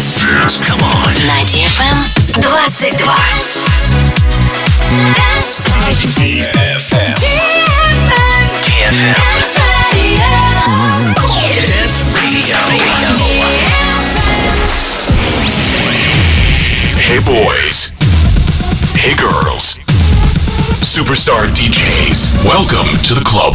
Dance. Come on. На DFM 22. Dance DFM. DFM. Dance Radio. Hey boys. Hey girls. Superstar DJs. Welcome to the club.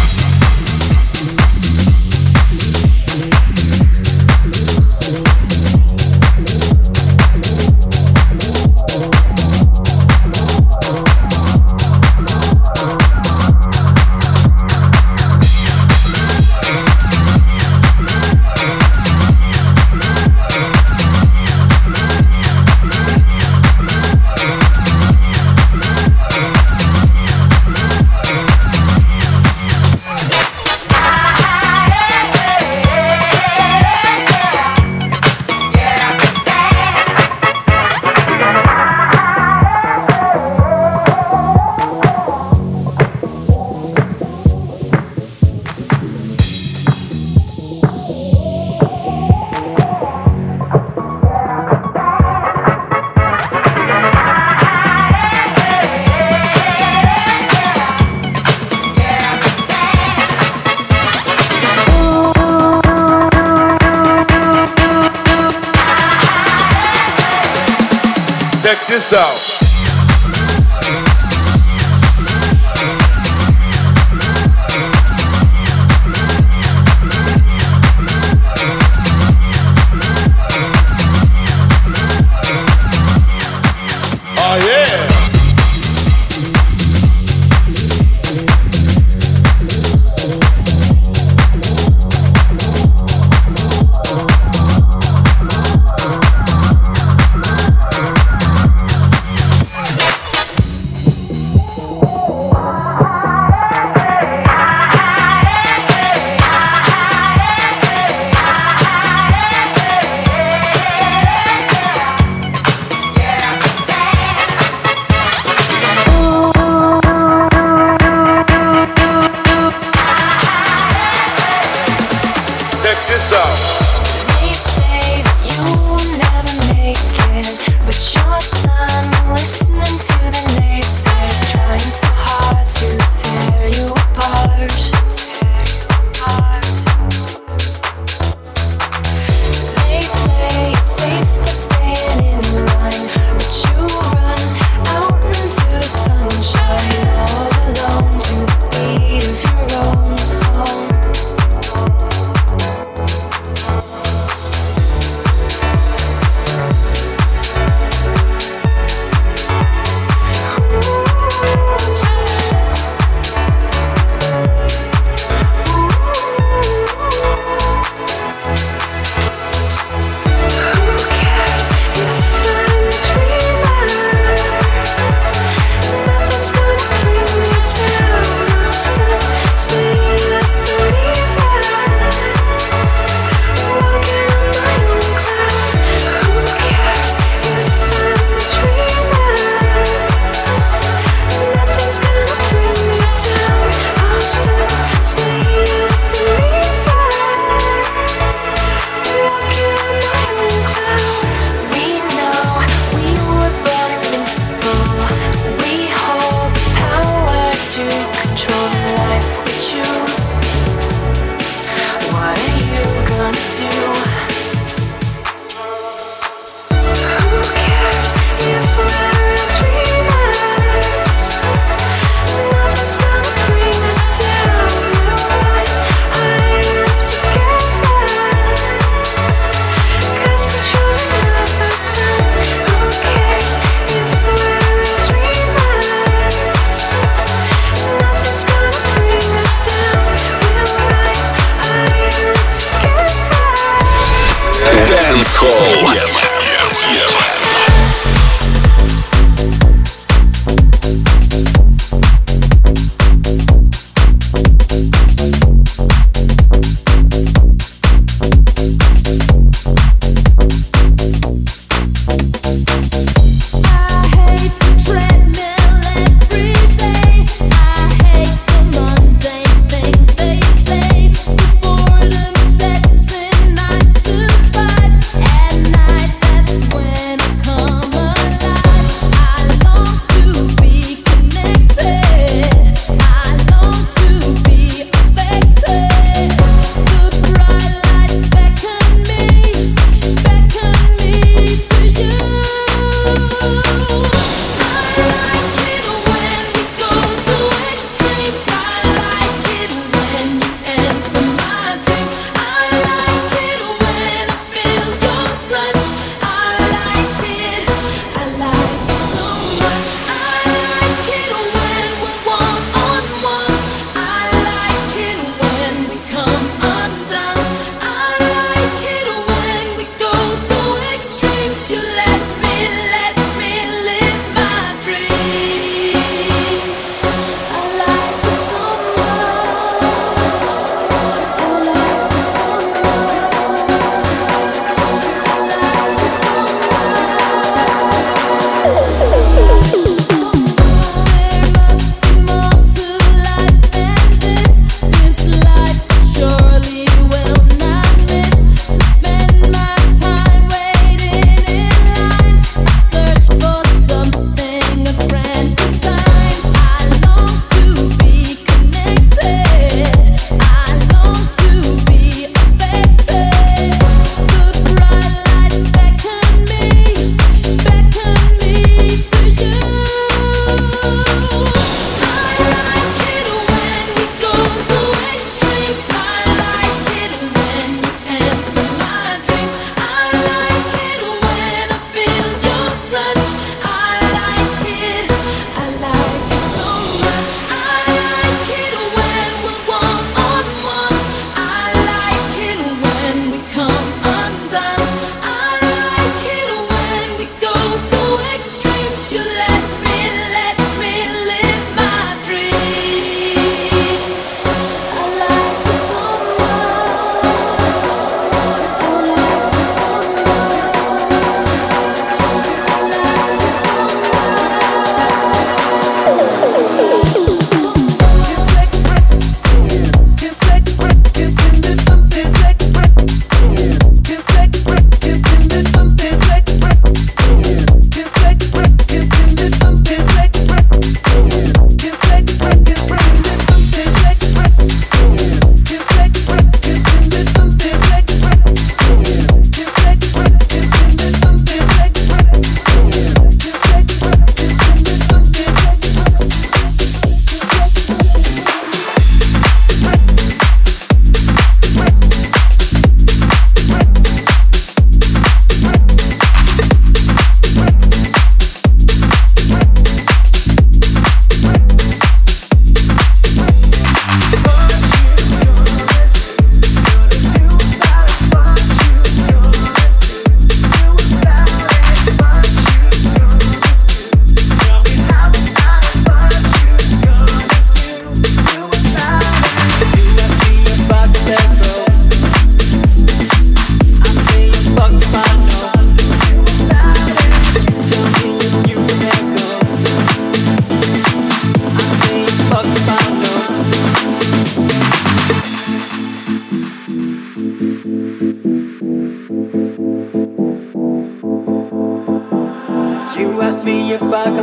This out.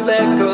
let go.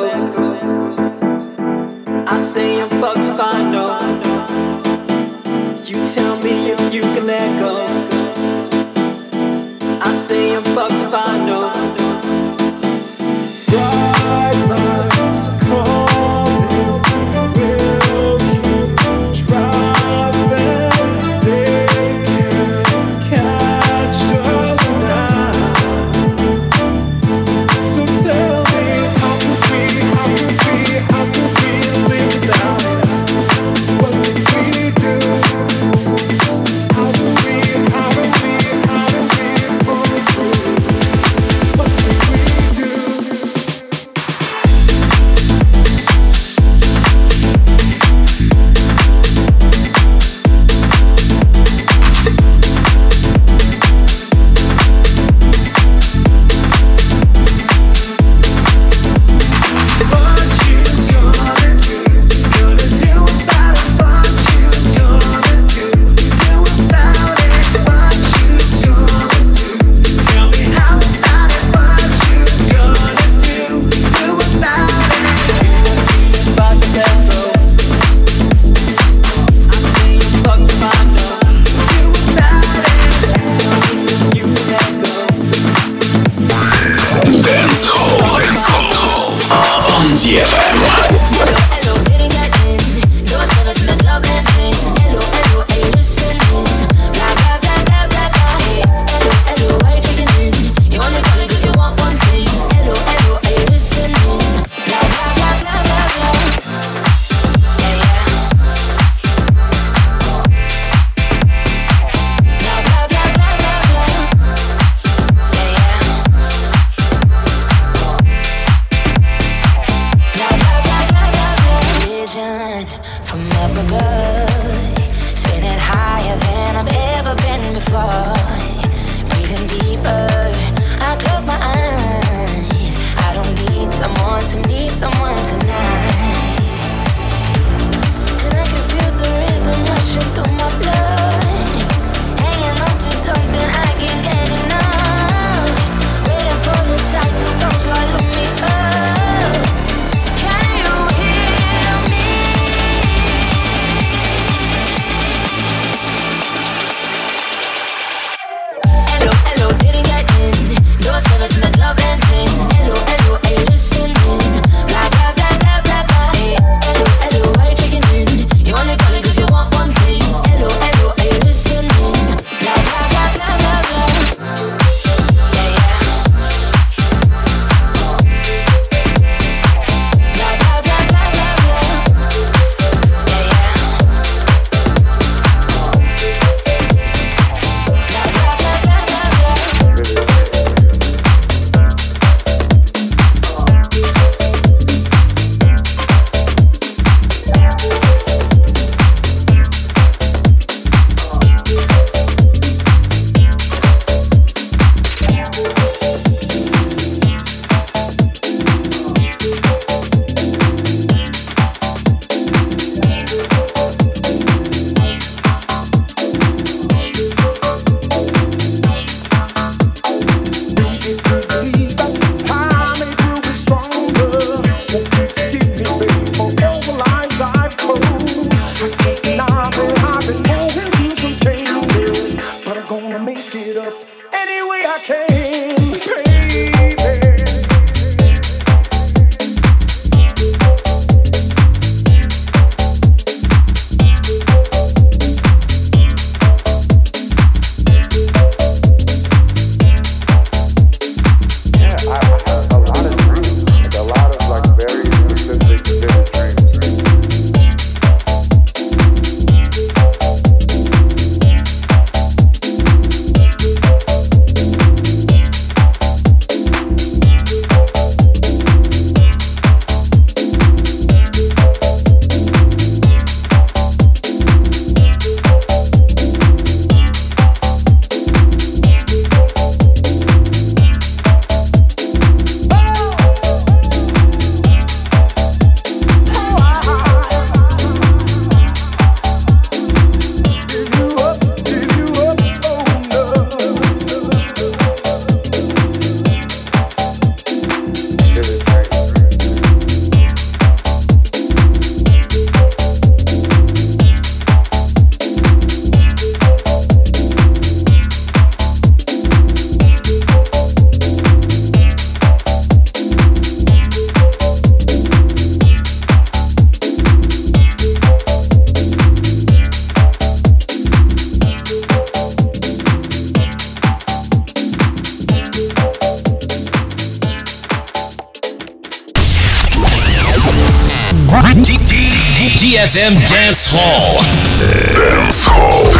DFM Dance Hall. Dance Hall.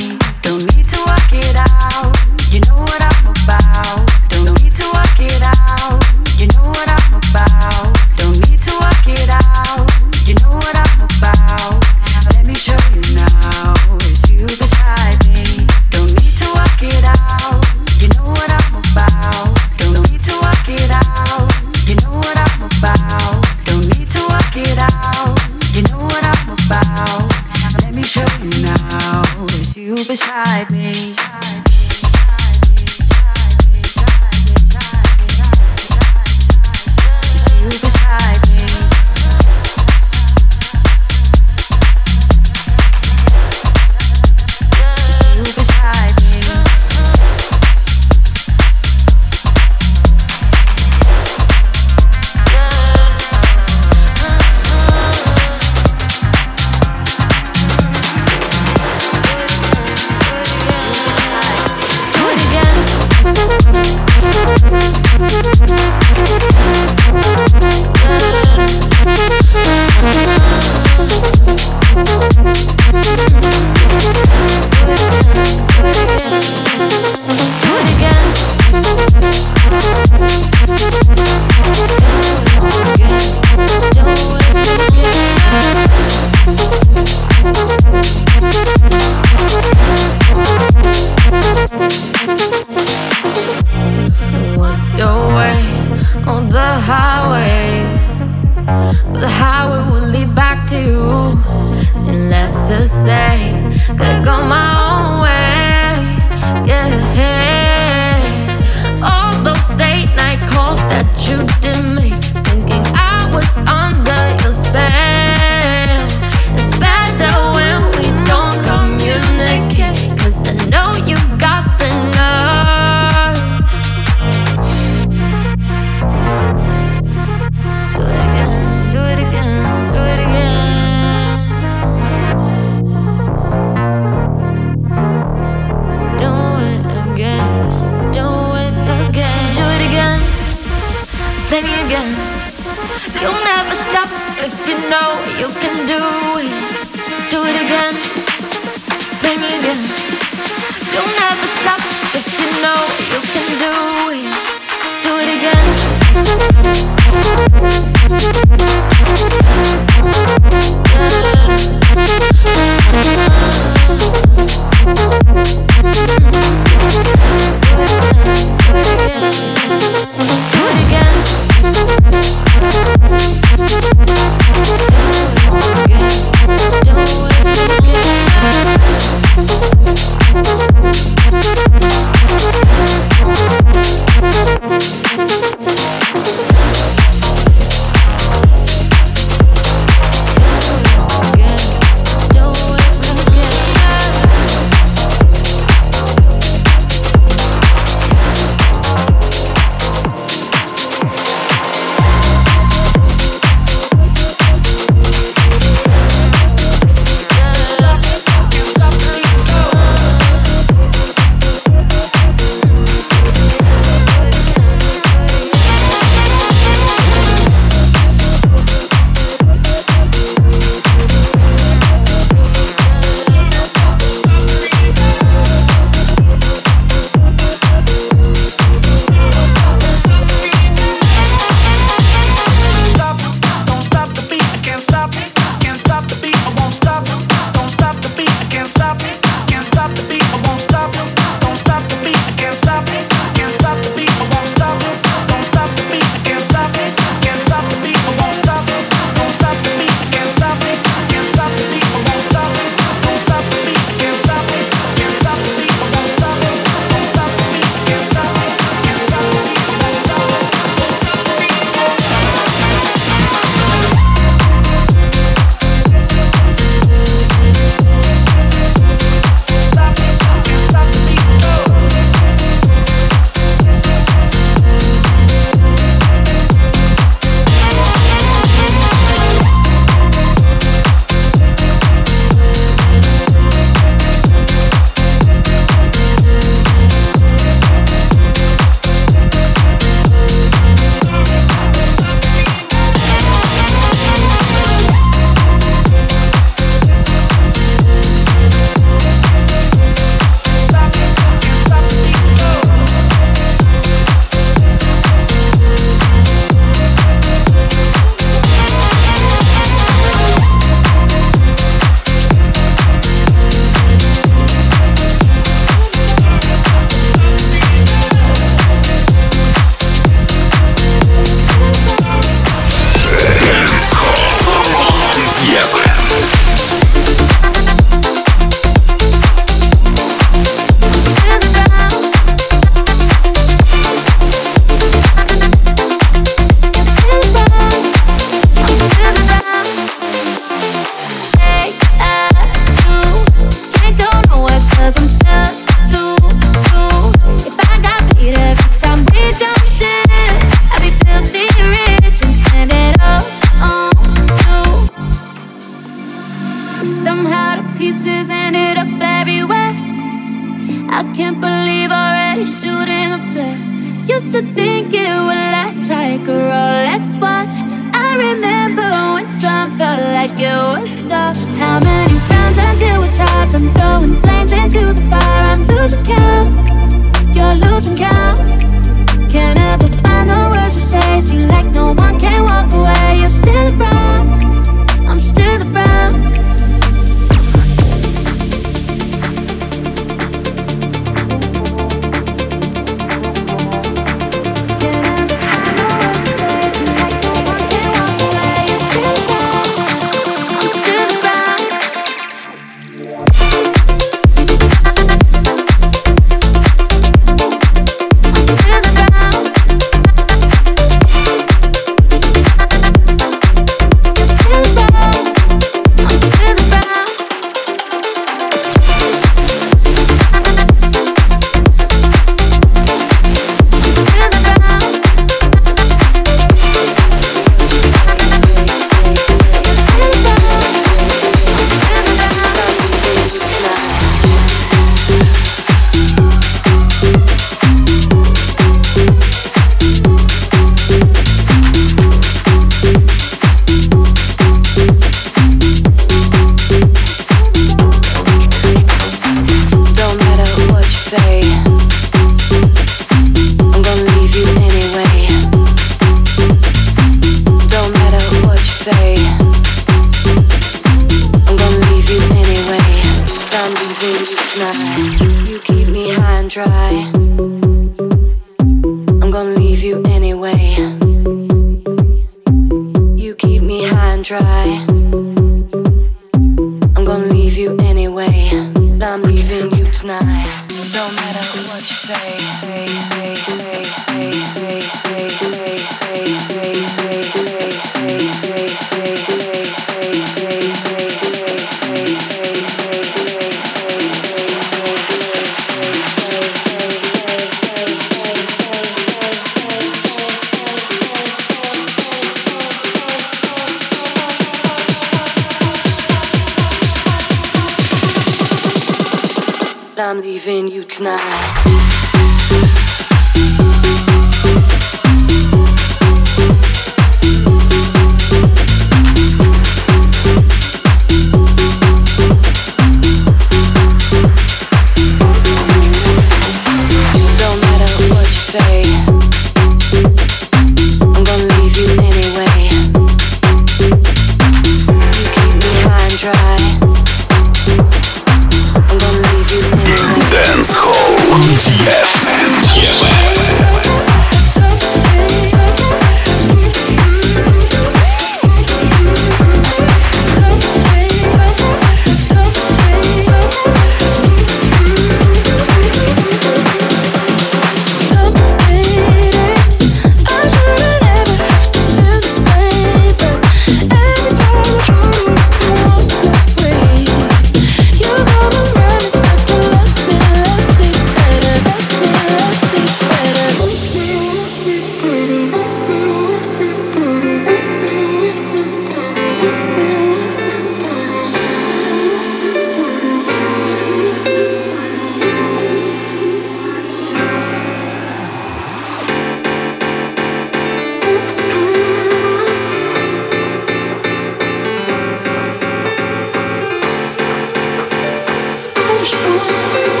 estou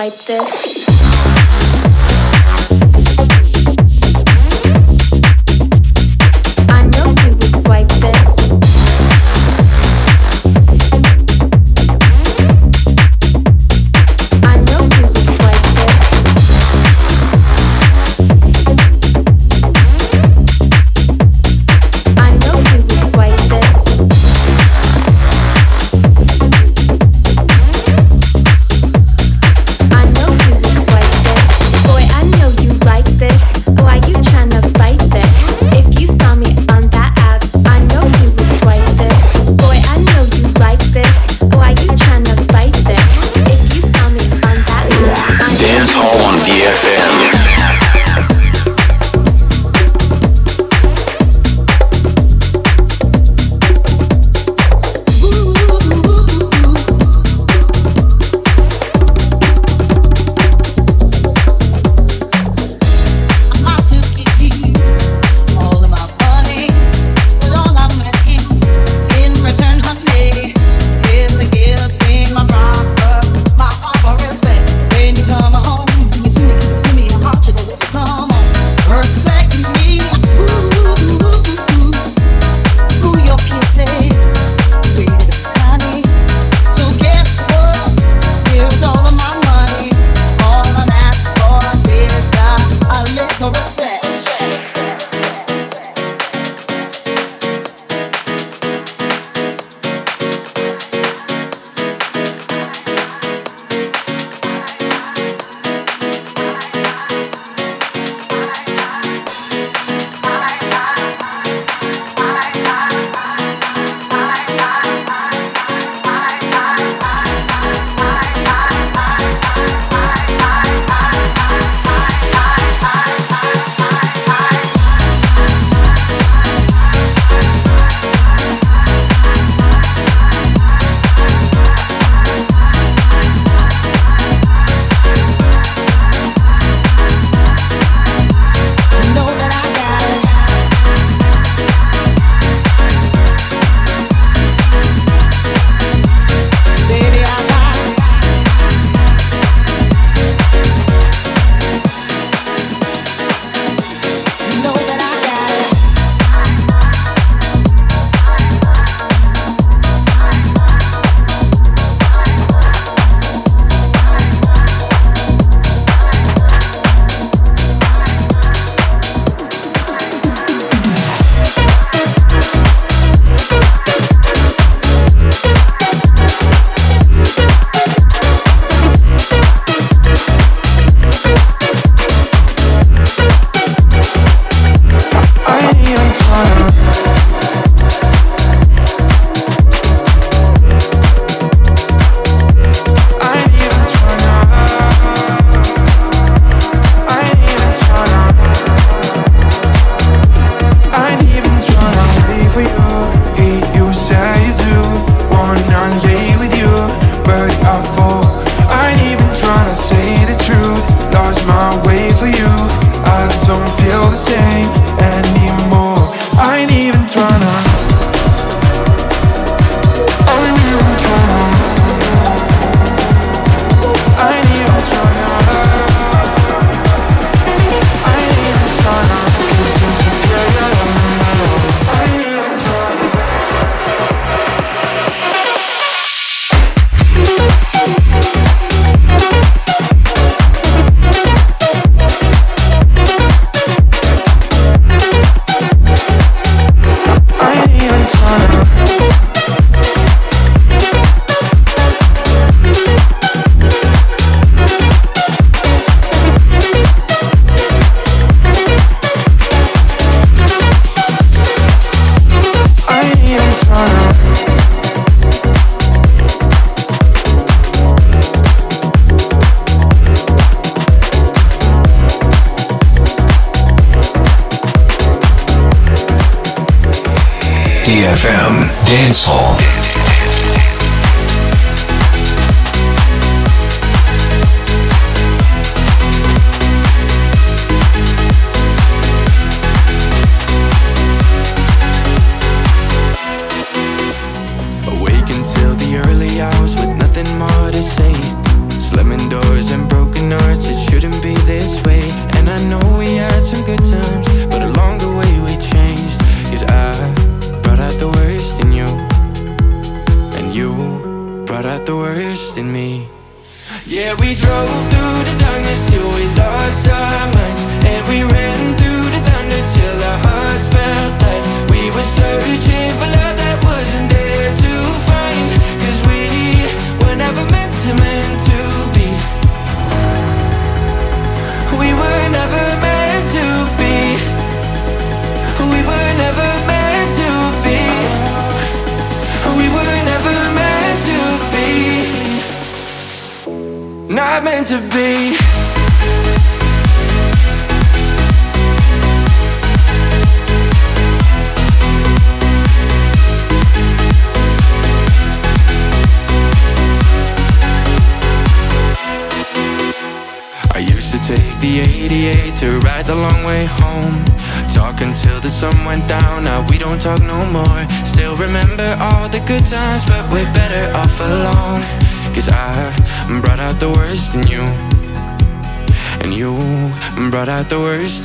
I know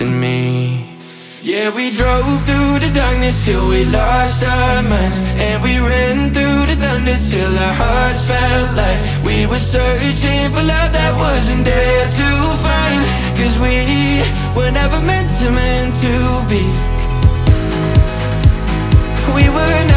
in me. Yeah, we drove through the darkness till we lost our minds. And we ran through the thunder till our hearts felt like we were searching for love that wasn't there to find. Cause we were never meant to, meant to be. We were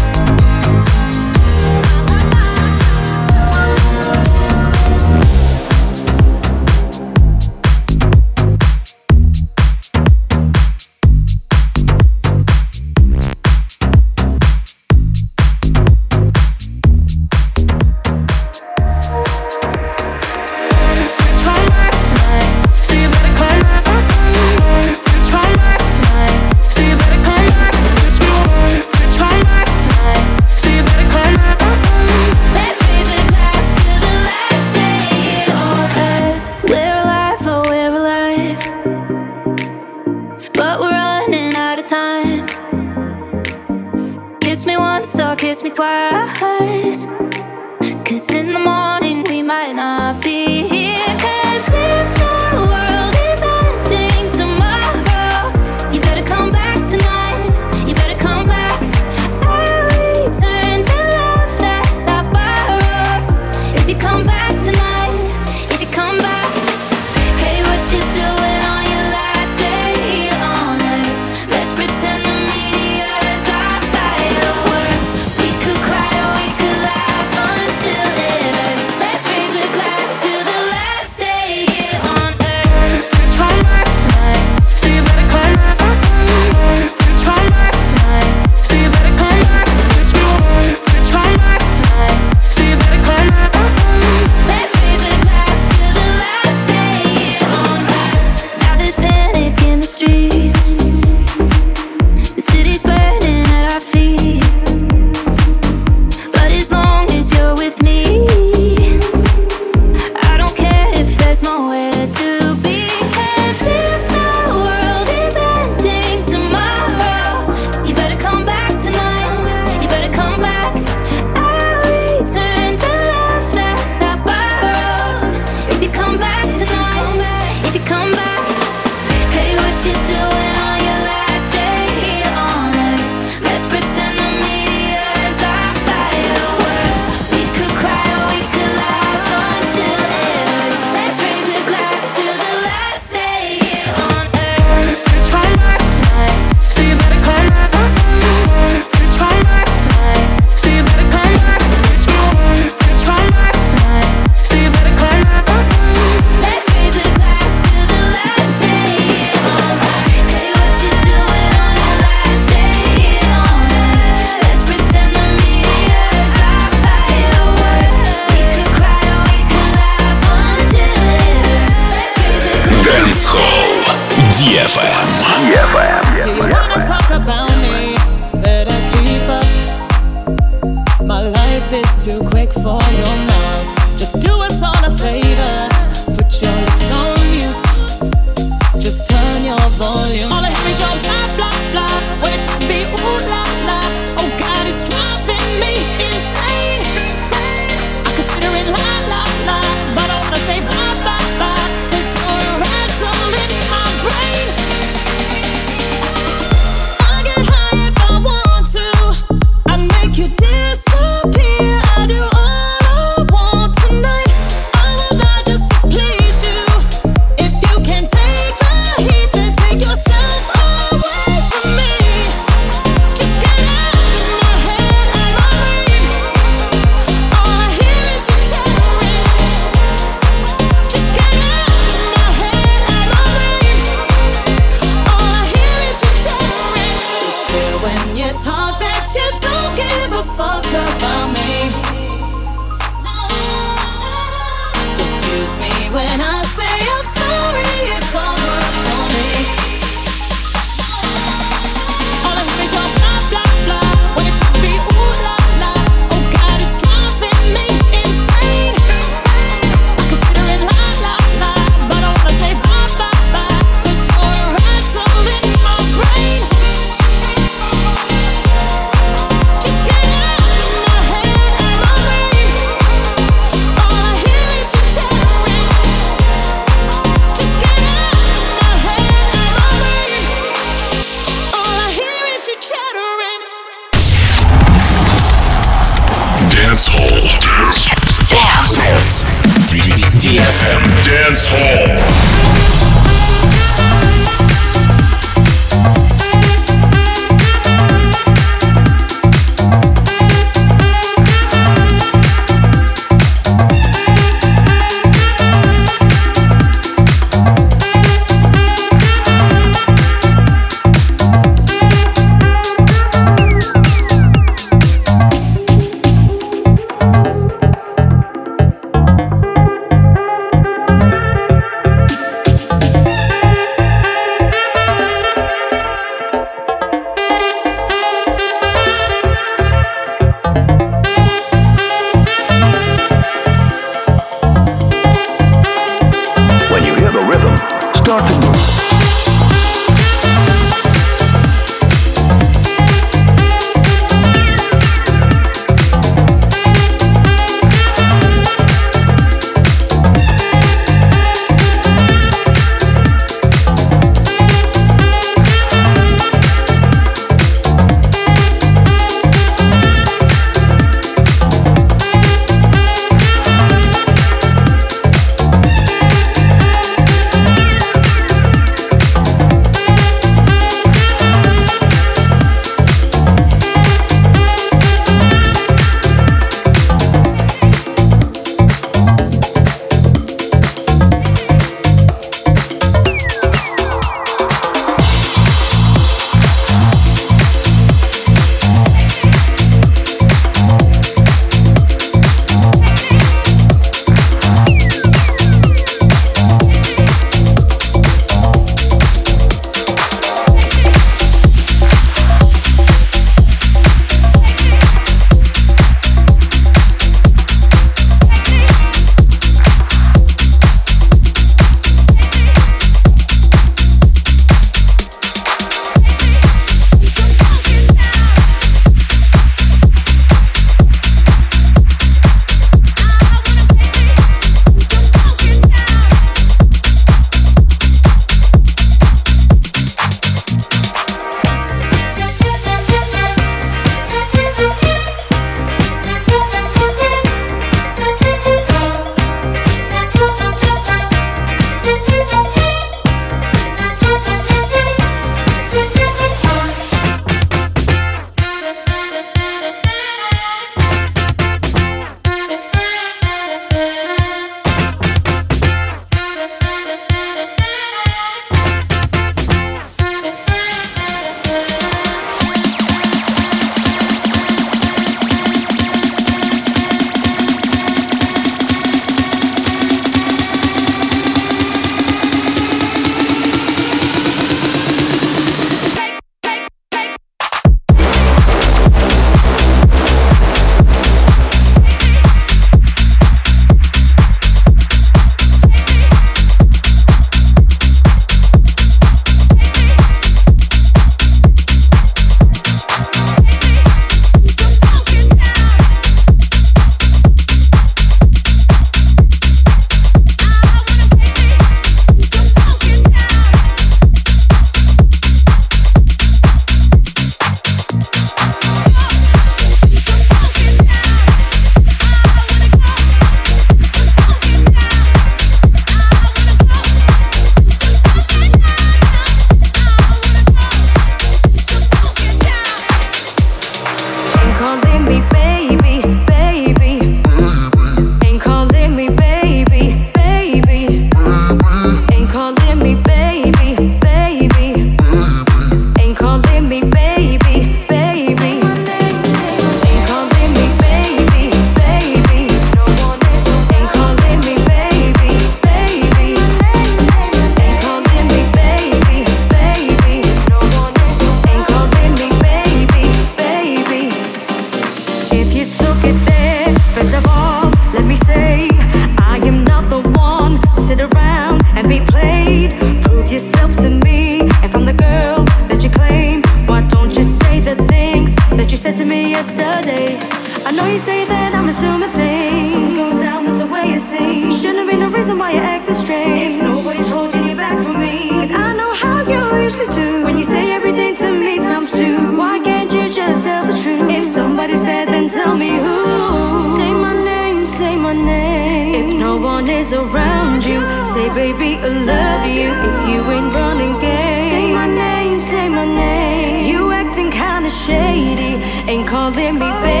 calling me baby.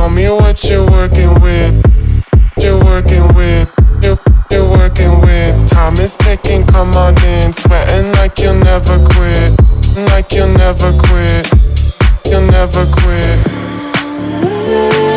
Tell me what you're working with. You're working with. You, you're working with. Time is ticking, come on in. Sweating like you'll never quit. Like you'll never quit. You'll never quit.